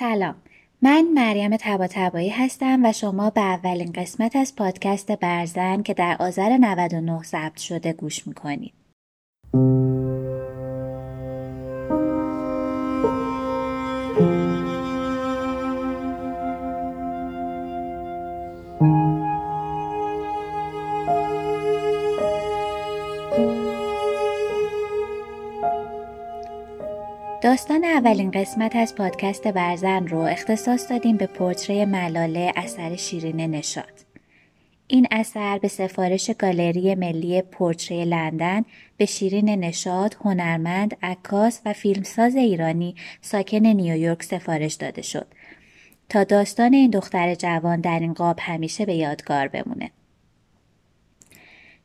سلام من مریم تبا هستم و شما به اولین قسمت از پادکست برزن که در آذر 99 ضبط شده گوش می‌کنید. داستان اولین قسمت از پادکست برزن رو اختصاص دادیم به پورتری ملاله اثر شیرین نشاد. این اثر به سفارش گالری ملی پورتری لندن به شیرین نشاد، هنرمند، عکاس و فیلمساز ایرانی ساکن نیویورک سفارش داده شد تا داستان این دختر جوان در این قاب همیشه به یادگار بمونه.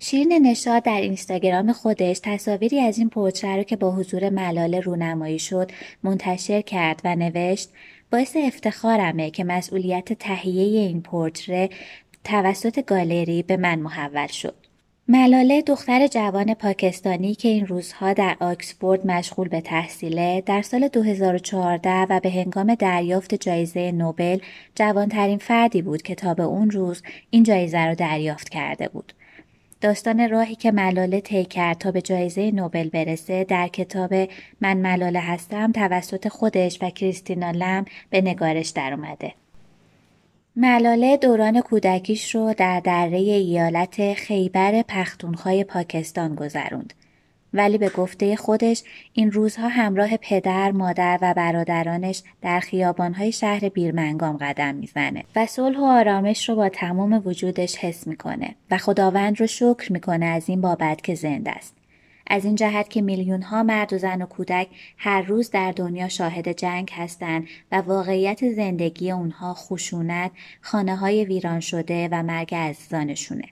شیرین نشاد در اینستاگرام خودش تصاویری از این پورتره رو که با حضور ملاله رونمایی شد منتشر کرد و نوشت باعث افتخارمه که مسئولیت تهیه این پورتره توسط گالری به من محول شد. ملاله دختر جوان پاکستانی که این روزها در آکسفورد مشغول به تحصیله در سال 2014 و به هنگام دریافت جایزه نوبل جوانترین فردی بود که تا به اون روز این جایزه را دریافت کرده بود. داستان راهی که ملاله طی کرد تا به جایزه نوبل برسه در کتاب من ملاله هستم توسط خودش و کریستینا لم به نگارش درآمده. ملاله دوران کودکیش رو در دره ایالت خیبر پختونخوای پاکستان گذروند. ولی به گفته خودش این روزها همراه پدر، مادر و برادرانش در خیابانهای شهر بیرمنگام قدم می‌زنه و صلح و آرامش رو با تمام وجودش حس می‌کنه و خداوند رو شکر می‌کنه از این بابت که زنده است. از این جهت که میلیون ها مرد و زن و کودک هر روز در دنیا شاهد جنگ هستند و واقعیت زندگی اونها خشونت، خانه های ویران شده و مرگ عزیزانشونه.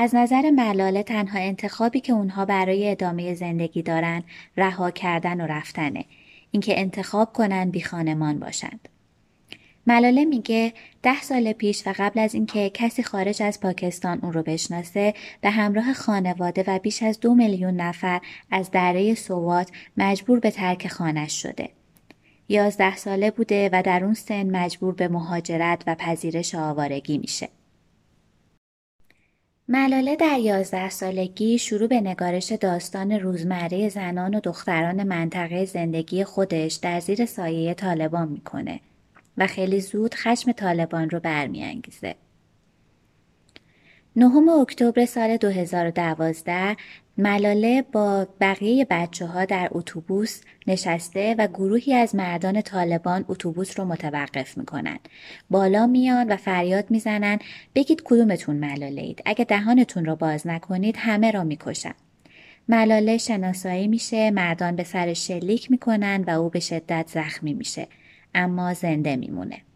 از نظر ملاله تنها انتخابی که اونها برای ادامه زندگی دارن رها کردن و رفتنه. اینکه انتخاب کنن بی خانمان باشند. ملاله میگه ده سال پیش و قبل از اینکه کسی خارج از پاکستان اون رو بشناسه به همراه خانواده و بیش از دو میلیون نفر از دره سوات مجبور به ترک خانش شده. یازده ساله بوده و در اون سن مجبور به مهاجرت و پذیرش آوارگی میشه. ملاله در یازده سالگی شروع به نگارش داستان روزمره زنان و دختران منطقه زندگی خودش در زیر سایه طالبان می‌کنه و خیلی زود خشم طالبان رو برمیانگیزه. نهم اکتبر سال 2012 ملاله با بقیه بچه ها در اتوبوس نشسته و گروهی از مردان طالبان اتوبوس رو متوقف می‌کنن. بالا میان و فریاد می‌زنن بگید کدومتون ملاله اید. اگه دهانتون رو باز نکنید همه را می‌کشن. ملاله شناسایی میشه مردان به سر شلیک می‌کنن و او به شدت زخمی میشه. اما زنده میمونه.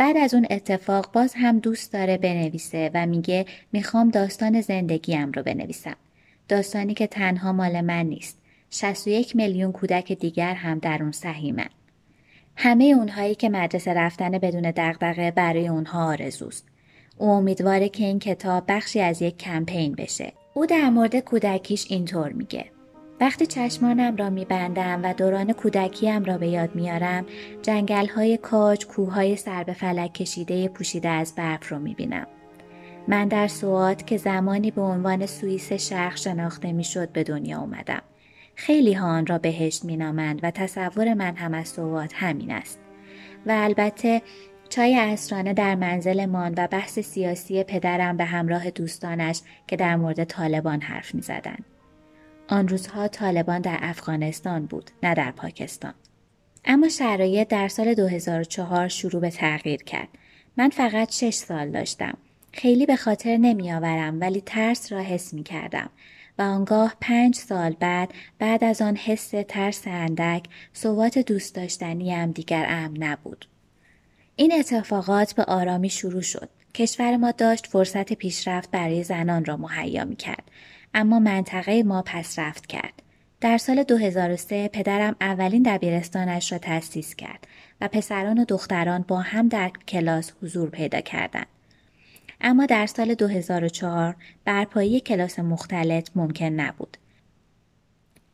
بعد از اون اتفاق باز هم دوست داره بنویسه و میگه می‌خوام داستان زندگیم رو بنویسم. داستانی که تنها مال من نیست. 61 میلیون کودک دیگر هم در اون سهیمن. همه اونهایی که مدرسه رفتن بدون دغدغه برای اونها آرزوست. او امیدواره که این کتاب بخشی از یک کمپین بشه. او در مورد کودکیش اینطور میگه. وقتی چشمانم را میبندم و دوران کودکیم را به یاد میارم جنگل های کاج کوه های سر به فلک کشیده پوشیده از برف رو می‌بینم. من در سوات که زمانی به عنوان سوئیس شرق شناخته می‌شد به دنیا اومدم. خیلی ها آن را بهشت مینامند و تصور من هم از سوات همین است. و البته چای اسرانه در منزلمان و بحث سیاسی پدرم به همراه دوستانش که در مورد طالبان حرف می زدن. آن روزها طالبان در افغانستان بود نه در پاکستان. اما شرایط در سال 2004 شروع به تغییر کرد. من فقط شش سال داشتم. خیلی به خاطر نمی آورم ولی ترس را حس می کردم و آنگاه پنج سال بعد بعد از آن حس ترس اندک صوات دوست داشتنیم دیگر امن نبود. این اتفاقات به آرامی شروع شد. کشور ما داشت فرصت پیشرفت برای زنان را مهیا می کرد. اما منطقه ما پس رفت کرد. در سال 2003 پدرم اولین دبیرستانش را تأسیس کرد و پسران و دختران با هم در کلاس حضور پیدا کردند. اما در سال 2004 برپایی کلاس مختلط ممکن نبود.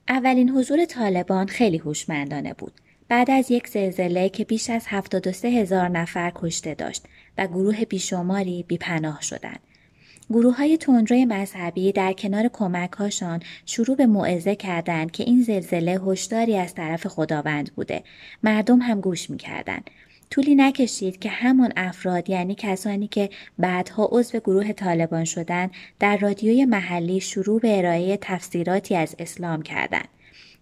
اولین حضور طالبان خیلی هوشمندانه بود. بعد از یک زلزله که بیش از 73 هزار نفر کشته داشت و گروه بیشماری بیپناه شدند. گروه های تندروی مذهبی در کنار کمکهاشان شروع به موعظه کردند که این زلزله هشداری از طرف خداوند بوده. مردم هم گوش می‌کردند. طولی نکشید که همان افراد یعنی کسانی که بعدها عضو گروه طالبان شدند در رادیوی محلی شروع به ارائه تفسیراتی از اسلام کردند.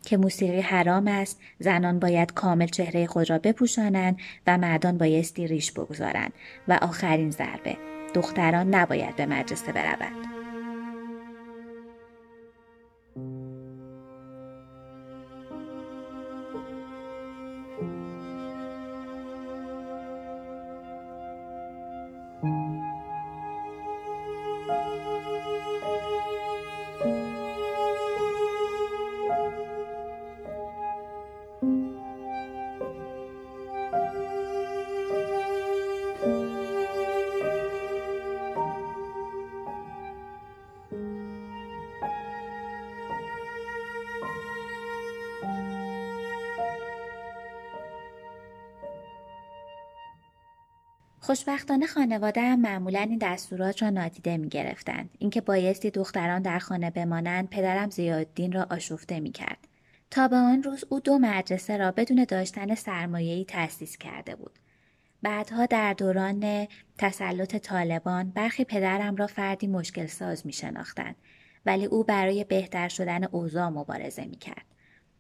که موسیقی حرام است زنان باید کامل چهره خود را بپوشانند و مردان بایستی ریش بگذارند و آخرین ضربه دختران نباید به مدرسه بروند. خوشبختانه خانواده هم معمولا این دستورات را نادیده می گرفتند. اینکه بایستی دختران در خانه بمانند پدرم زیاددین را آشفته می کرد. تا به آن روز او دو مدرسه را بدون داشتن سرمایه‌ای تأسیس کرده بود. بعدها در دوران تسلط طالبان برخی پدرم را فردی مشکل ساز می شناختند ولی او برای بهتر شدن اوضاع مبارزه می کرد.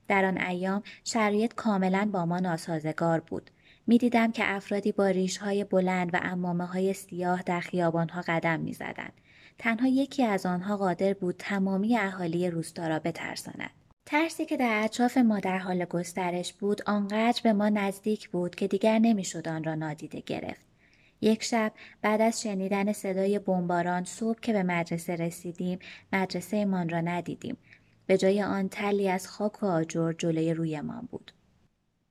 در آن ایام شرایط کاملا با ما ناسازگار بود. می دیدم که افرادی با های بلند و امامه های سیاه در ها قدم می زدن. تنها یکی از آنها قادر بود تمامی اهالی روستا را بترساند. ترسی که در اطراف ما در حال گسترش بود آنقدر به ما نزدیک بود که دیگر نمی‌شد آن را نادیده گرفت. یک شب بعد از شنیدن صدای بمباران صبح که به مدرسه رسیدیم مدرسه من را ندیدیم. به جای آن تلی از خاک و آجر جلوی رویمان بود.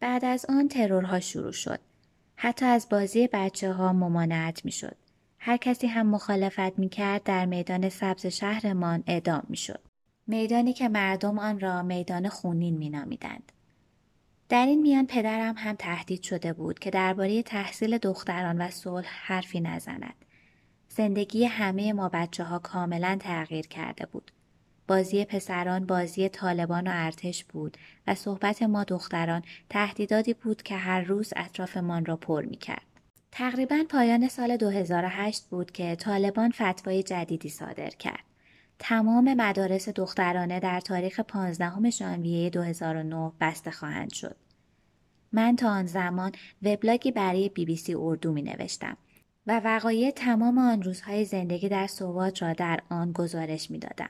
بعد از آن ترورها شروع شد. حتی از بازی بچه ها ممانعت می شد. هر کسی هم مخالفت می کرد در میدان سبز شهرمان اعدام می شد. میدانی که مردم آن را میدان خونین می نامیدند. در این میان پدرم هم تهدید شده بود که درباره تحصیل دختران و صلح حرفی نزند. زندگی همه ما بچه ها کاملا تغییر کرده بود. بازی پسران بازی طالبان و ارتش بود و صحبت ما دختران تهدیداتی بود که هر روز اطرافمان را پر می کرد. تقریبا پایان سال 2008 بود که طالبان فتوای جدیدی صادر کرد. تمام مدارس دخترانه در تاریخ 15 ژانویه 2009 بسته خواهند شد. من تا آن زمان وبلاگی برای بی بی سی اردو می نوشتم و وقایع تمام آن روزهای زندگی در سوات را در آن گزارش می دادم.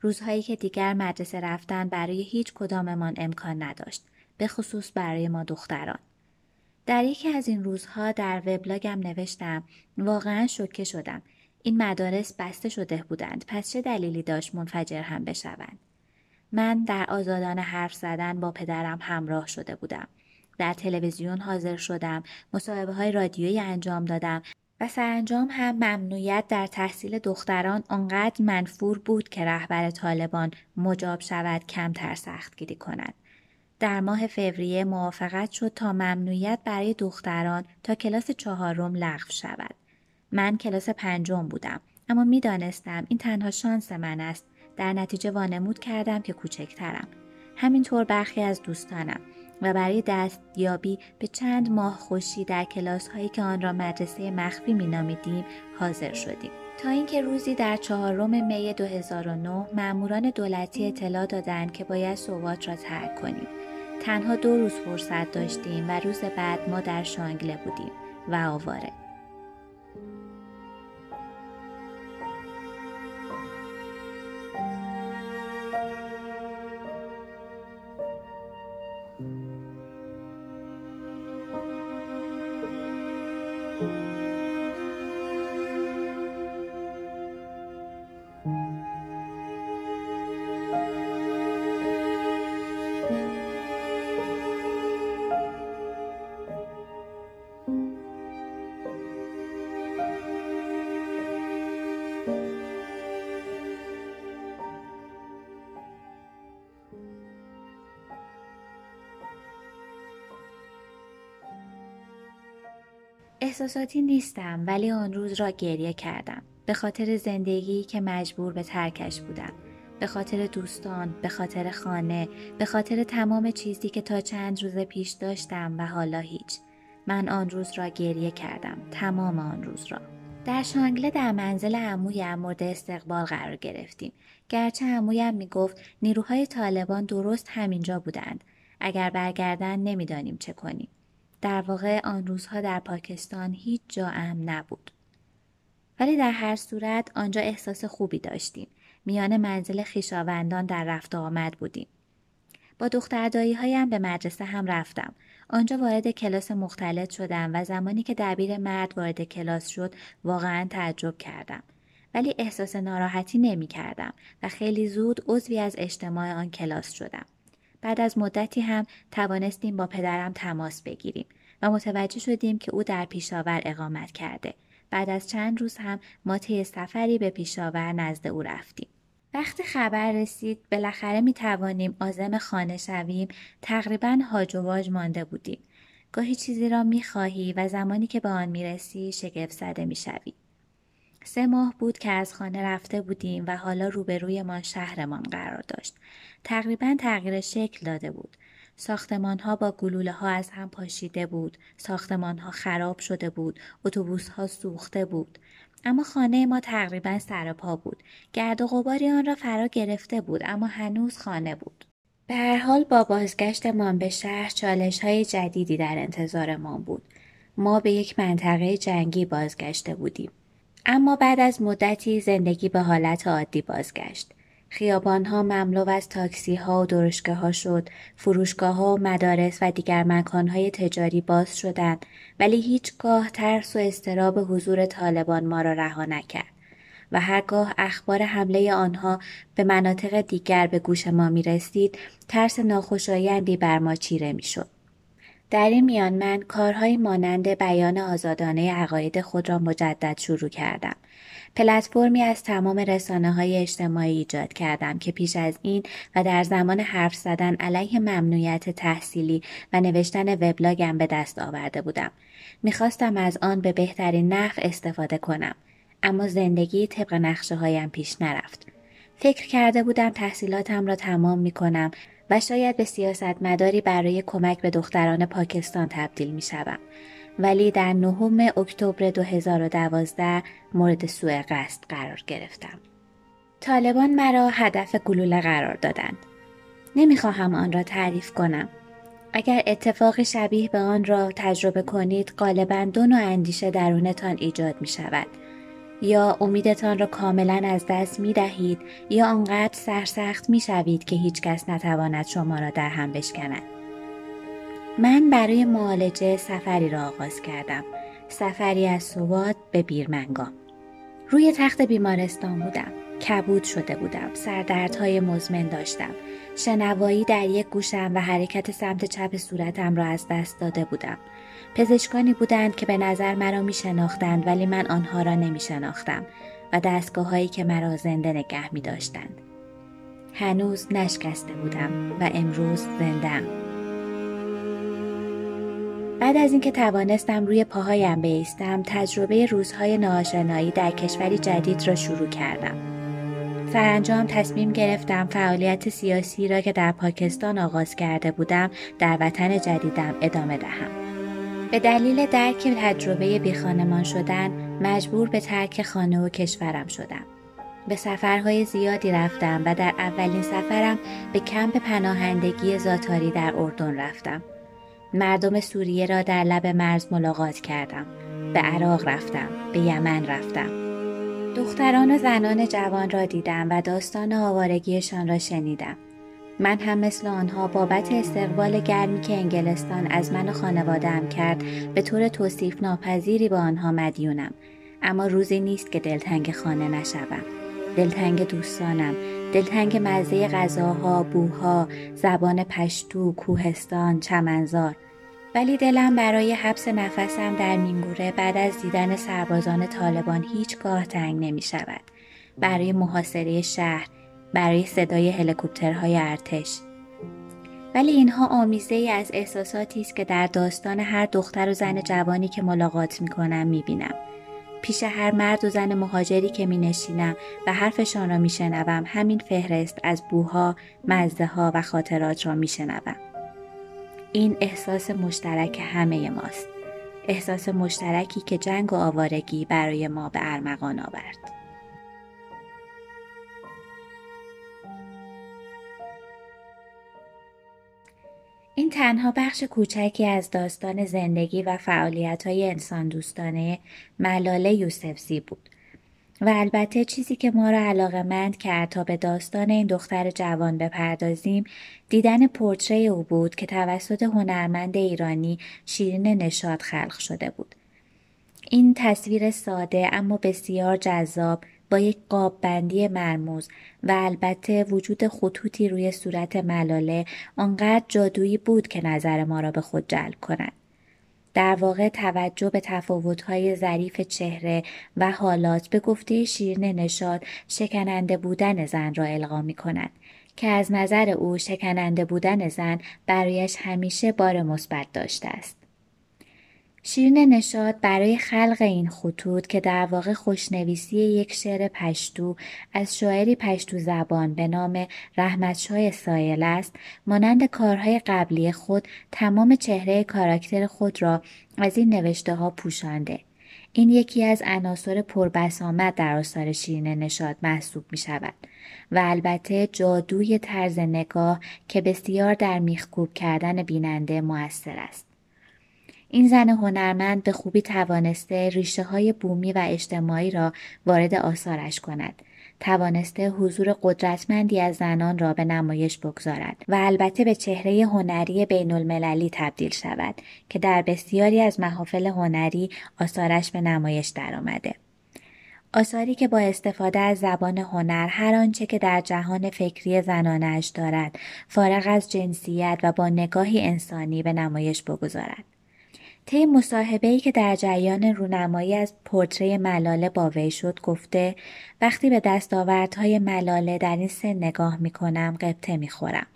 روزهایی که دیگر مدرسه رفتن برای هیچ کداممان امکان نداشت به خصوص برای ما دختران. در یکی از این روزها در وبلاگم نوشتم واقعا شوکه شدم. این مدارس بسته شده بودند پس چه دلیلی داشت منفجر هم بشوند؟ من در آزادانه حرف زدن با پدرم همراه شده بودم. در تلویزیون حاضر شدم مصاحبه های رادیویی انجام دادم و سرانجام هم ممنوعیت در تحصیل دختران آنقدر منفور بود که رهبر طالبان مجاب شود کمتر سختگیری کند. در ماه فوریه موافقت شد تا ممنوعیت برای دختران تا کلاس چهارم لغو شود. من کلاس پنجم بودم اما می‌دانستم این تنها شانس من است در نتیجه وانمود کردم که کوچکترم همینطور برخی از دوستانم و برای دستیابی به چند ماه خوشی در کلاس هایی که آن را مدرسه مخفی مینامیدیم حاضر شدیم. تا اینکه روزی در چهارم می 2009 ماموران دولتی اطلاع دادند که باید سوات را ترک کنیم. تنها دو روز فرصت داشتیم و روز بعد ما در شانگله بودیم و آواره. احساساتی نیستم ولی آن روز را گریه کردم به خاطر زندگی که مجبور به ترکش بودم به خاطر دوستان، به خاطر خانه، به خاطر تمام چیزی که تا چند روز پیش داشتم و حالا هیچ. من آن روز را گریه کردم، تمام آن روز را. در شانگله در منزل عمویم مورد استقبال قرار گرفتیم. گرچه عمویم می گفت نیروهای طالبان درست همینجا بودند. اگر برگردن نمی‌دانیم چه کنیم. در واقع آن روزها در پاکستان هیچ جا امن نبود. ولی در هر صورت آنجا احساس خوبی داشتیم. میان منزل خیشاوندان در رفت آمد بودیم. با دختر هایم به مدرسه هم رفتم. آنجا وارد کلاس مختلط شدم و زمانی که دبیر مرد وارد کلاس شد واقعا تعجب کردم. ولی احساس ناراحتی نمی کردم و خیلی زود عضوی از اجتماع آن کلاس شدم. بعد از مدتی هم توانستیم با پدرم تماس بگیریم و متوجه شدیم که او در پیشاور اقامت کرده. بعد از چند روز هم ما طی سفری به پیشاور نزد او رفتیم. وقتی خبر رسید بالاخره می توانیم آزم خانه شویم تقریبا هاج و واج مانده بودیم. گاهی چیزی را می خواهی و زمانی که به آن می رسی شگفت زده می شوی. سه ماه بود که از خانه رفته بودیم و حالا روبرویمان شهرمان قرار داشت. تقریبا تغییر شکل داده بود. ساختمان ها با گلوله ها از هم پاشیده بود. ساختمان ها خراب شده بود. اتوبوس ها سوخته بود. اما خانه ما تقریبا سر پا بود. گرد و غباری آن را فرا گرفته بود اما هنوز خانه بود. به هر حال با بازگشتمان به شهر چالش های جدیدی در انتظارمان بود. ما به یک منطقه جنگی بازگشته بودیم. اما بعد از مدتی زندگی به حالت عادی بازگشت. خیابان ها مملو از تاکسی ها و درشگاه ها شد، فروشگاه ها و مدارس و دیگر مکان های تجاری باز شدند ولی هیچگاه ترس و استراب حضور طالبان ما را رها نکرد و هرگاه اخبار حمله آنها به مناطق دیگر به گوش ما می رسید ترس ناخوشایندی بر ما چیره می شد. در این میان من کارهای مانند بیان آزادانه عقاید خود را مجدد شروع کردم. پلتفرمی از تمام رسانه های اجتماعی ایجاد کردم که پیش از این و در زمان حرف زدن علیه ممنوعیت تحصیلی و نوشتن وبلاگم به دست آورده بودم. می‌خواستم از آن به بهترین نحو استفاده کنم. اما زندگی طبق نقشه هایم پیش نرفت. فکر کرده بودم تحصیلاتم را تمام می کنم و شاید به سیاست مداری برای کمک به دختران پاکستان تبدیل می شدم. ولی در نهم اکتبر 2012 مورد سوء قصد قرار گرفتم. طالبان مرا هدف گلوله قرار دادند. نمی‌خواهم آن را تعریف کنم. اگر اتفاق شبیه به آن را تجربه کنید غالبا دو نوع اندیشه درونتان ایجاد می شود. یا امیدتان را کاملا از دست می دهید یا آنقدر سرسخت می شوید که هیچ کس نتواند شما را در هم بشکند. من برای معالجه سفری را آغاز کردم. سفری از سواد به بیرمنگام. روی تخت بیمارستان بودم. کبود شده بودم. سردردهای مزمن داشتم. شنوایی در یک گوشم و حرکت سمت چپ صورتم را از دست داده بودم. پزشکانی بودند که به نظر مرا می شناختند ولی من آنها را نمی شناختم و دستگاه هایی که مرا زنده نگه می داشتند. هنوز نشکسته بودم و امروز زندم. بعد از اینکه توانستم روی پاهایم بیستم تجربه روزهای ناآشنایی در کشوری جدید را شروع کردم سرانجام تصمیم گرفتم فعالیت سیاسی را که در پاکستان آغاز کرده بودم در وطن جدیدم ادامه دهم به دلیل درک تجربه بیخانمان شدن مجبور به ترک خانه و کشورم شدم به سفرهای زیادی رفتم و در اولین سفرم به کمپ پناهندگی زاتاری در اردن رفتم مردم سوریه را در لب مرز ملاقات کردم. به عراق رفتم. به یمن رفتم. دختران و زنان جوان را دیدم و داستان آوارگیشان را شنیدم. من هم مثل آنها بابت استقبال گرمی که انگلستان از من و خانوادم کرد به طور توصیف ناپذیری با آنها مدیونم. اما روزی نیست که دلتنگ خانه نشوم. دلتنگ دوستانم، دلتنگ مزه غذاها، بوها، زبان پشتو، کوهستان، چمنزار. ولی دلم برای حبس نفسم در مینگوره بعد از دیدن سربازان طالبان هیچگاه تنگ نمی شود. برای محاصره شهر، برای صدای هلیکوپترهای ارتش. ولی اینها آمیزه ای از احساساتی است که در داستان هر دختر و زن جوانی که ملاقات می کنم می بینم. پیش هر مرد و زن مهاجری که می نشینم و حرفشان را می شنوم همین فهرست از بوها، مزده ها و خاطرات را می شنوم. این احساس مشترک همه ماست. احساس مشترکی که جنگ و آوارگی برای ما به ارمغان آورد. این تنها بخش کوچکی از داستان زندگی و فعالیت های انسان دوستانه ملاله یوسفزی بود. و البته چیزی که ما را علاقه مند کرد تا به داستان این دختر جوان بپردازیم دیدن پورتری او بود که توسط هنرمند ایرانی شیرین نشاد خلق شده بود. این تصویر ساده اما بسیار جذاب با یک قاب بندی مرموز و البته وجود خطوطی روی صورت ملاله آنقدر جادویی بود که نظر ما را به خود جلب کند. در واقع توجه به تفاوت‌های ظریف چهره و حالات به گفته شیرین نشاد شکننده بودن زن را القا می کند که از نظر او شکننده بودن زن برایش همیشه بار مثبت داشته است. شیرین نشاد برای خلق این خطوط که در واقع خوشنویسی یک شعر پشتو از شاعری پشتو زبان به نام رحمتشاه سایل است مانند کارهای قبلی خود تمام چهره کاراکتر خود را از این نوشته ها پوشانده. این یکی از عناصر پربسامد در آثار شیرین نشاد محسوب می شود و البته جادوی طرز نگاه که بسیار در میخکوب کردن بیننده موثر است. این زن هنرمند به خوبی توانسته ریشه های بومی و اجتماعی را وارد آثارش کند. توانسته حضور قدرتمندی از زنان را به نمایش بگذارد و البته به چهره هنری بین المللی تبدیل شود که در بسیاری از محافل هنری آثارش به نمایش درآمده. آثاری که با استفاده از زبان هنر هر آنچه که در جهان فکری زنانش دارد فارغ از جنسیت و با نگاهی انسانی به نمایش بگذارد. طی ای که در جریان رونمایی از پورتری ملاله با وی شد گفته وقتی به دستاوردهای ملاله در این سن نگاه می کنم قبطه می خورم.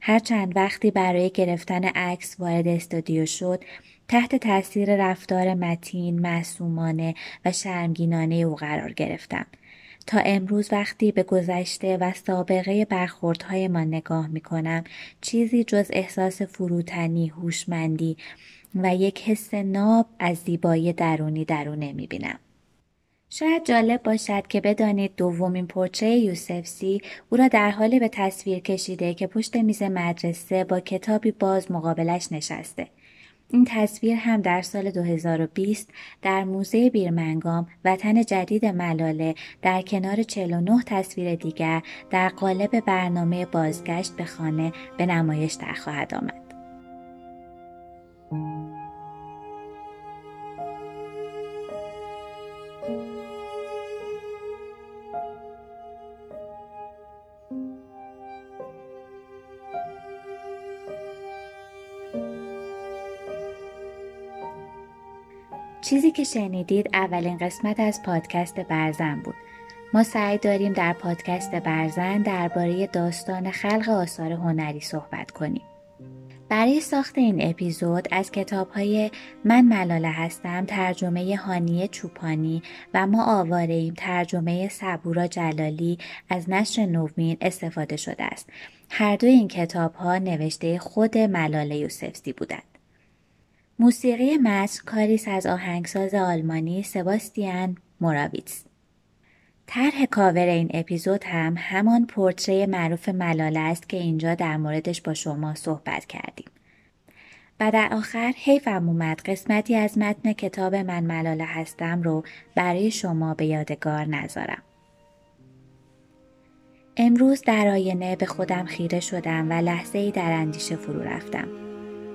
هر چند وقتی برای گرفتن عکس وارد استودیو شد تحت تاثیر رفتار متین، معصومانه و شرمگینانه او قرار گرفتم. تا امروز وقتی به گذشته و سابقه برخوردهای ما نگاه می کنم چیزی جز احساس فروتنی، هوشمندی و یک حس ناب از زیبایی درونی در او نمی بینم. شاید جالب باشد که بدانید دومین پرچه یوسفسی او را در حالی به تصویر کشیده که پشت میز مدرسه با کتابی باز مقابلش نشسته. این تصویر هم در سال 2020 در موزه بیرمنگام وطن جدید ملاله در کنار 49 تصویر دیگر در قالب برنامه بازگشت به خانه به نمایش در خواهد آمد. چیزی که شنیدید اولین قسمت از پادکست برزن بود. ما سعی داریم در پادکست برزن درباره داستان خلق آثار هنری صحبت کنیم. برای ساخت این اپیزود از کتاب های من ملاله هستم ترجمه هانیه چوپانی و ما آواریم ترجمه صبورا جلالی از نشر نوین استفاده شده است. هر دو این کتاب ها نوشته خود ملاله یوسفزی بودند. موسیقی متن کاریس از آهنگساز آلمانی سباستیان موراویتس طرح کاور این اپیزود هم همان پورتری معروف ملاله است که اینجا در موردش با شما صحبت کردیم. و در آخر حیفم اومد قسمتی از متن کتاب من ملاله هستم رو برای شما به یادگار نذارم. امروز در آینه به خودم خیره شدم و لحظه ای در اندیشه فرو رفتم.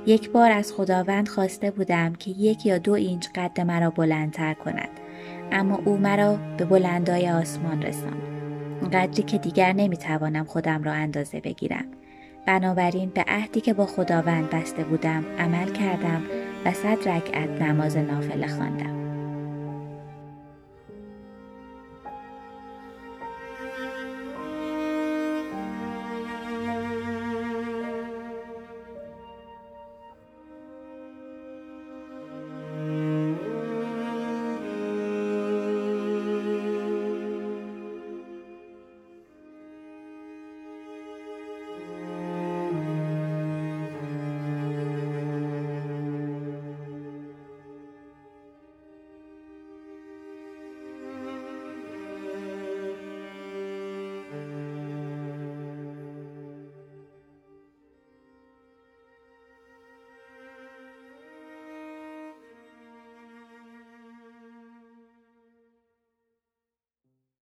یک بار از خداوند خواسته بودم که یک یا دو اینچ قد مرا بلندتر کند اما او مرا به بلندای آسمان رساند. قدری که دیگر نمی‌توانم خودم را اندازه بگیرم. بنابراین به عهدی که با خداوند بسته بودم عمل کردم و صد رکعت نماز نافله خواندم.